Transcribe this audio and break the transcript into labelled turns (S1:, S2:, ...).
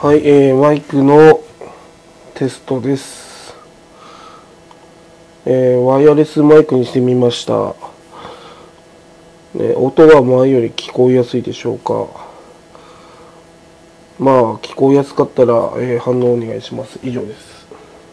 S1: はい、えー、マイクのテストです。えー、ワイヤレスマイクにしてみました。ね、音は前より聞こえやすいでしょうか。まあ、聞こえやすかったら、えー反応お願いします。以上です。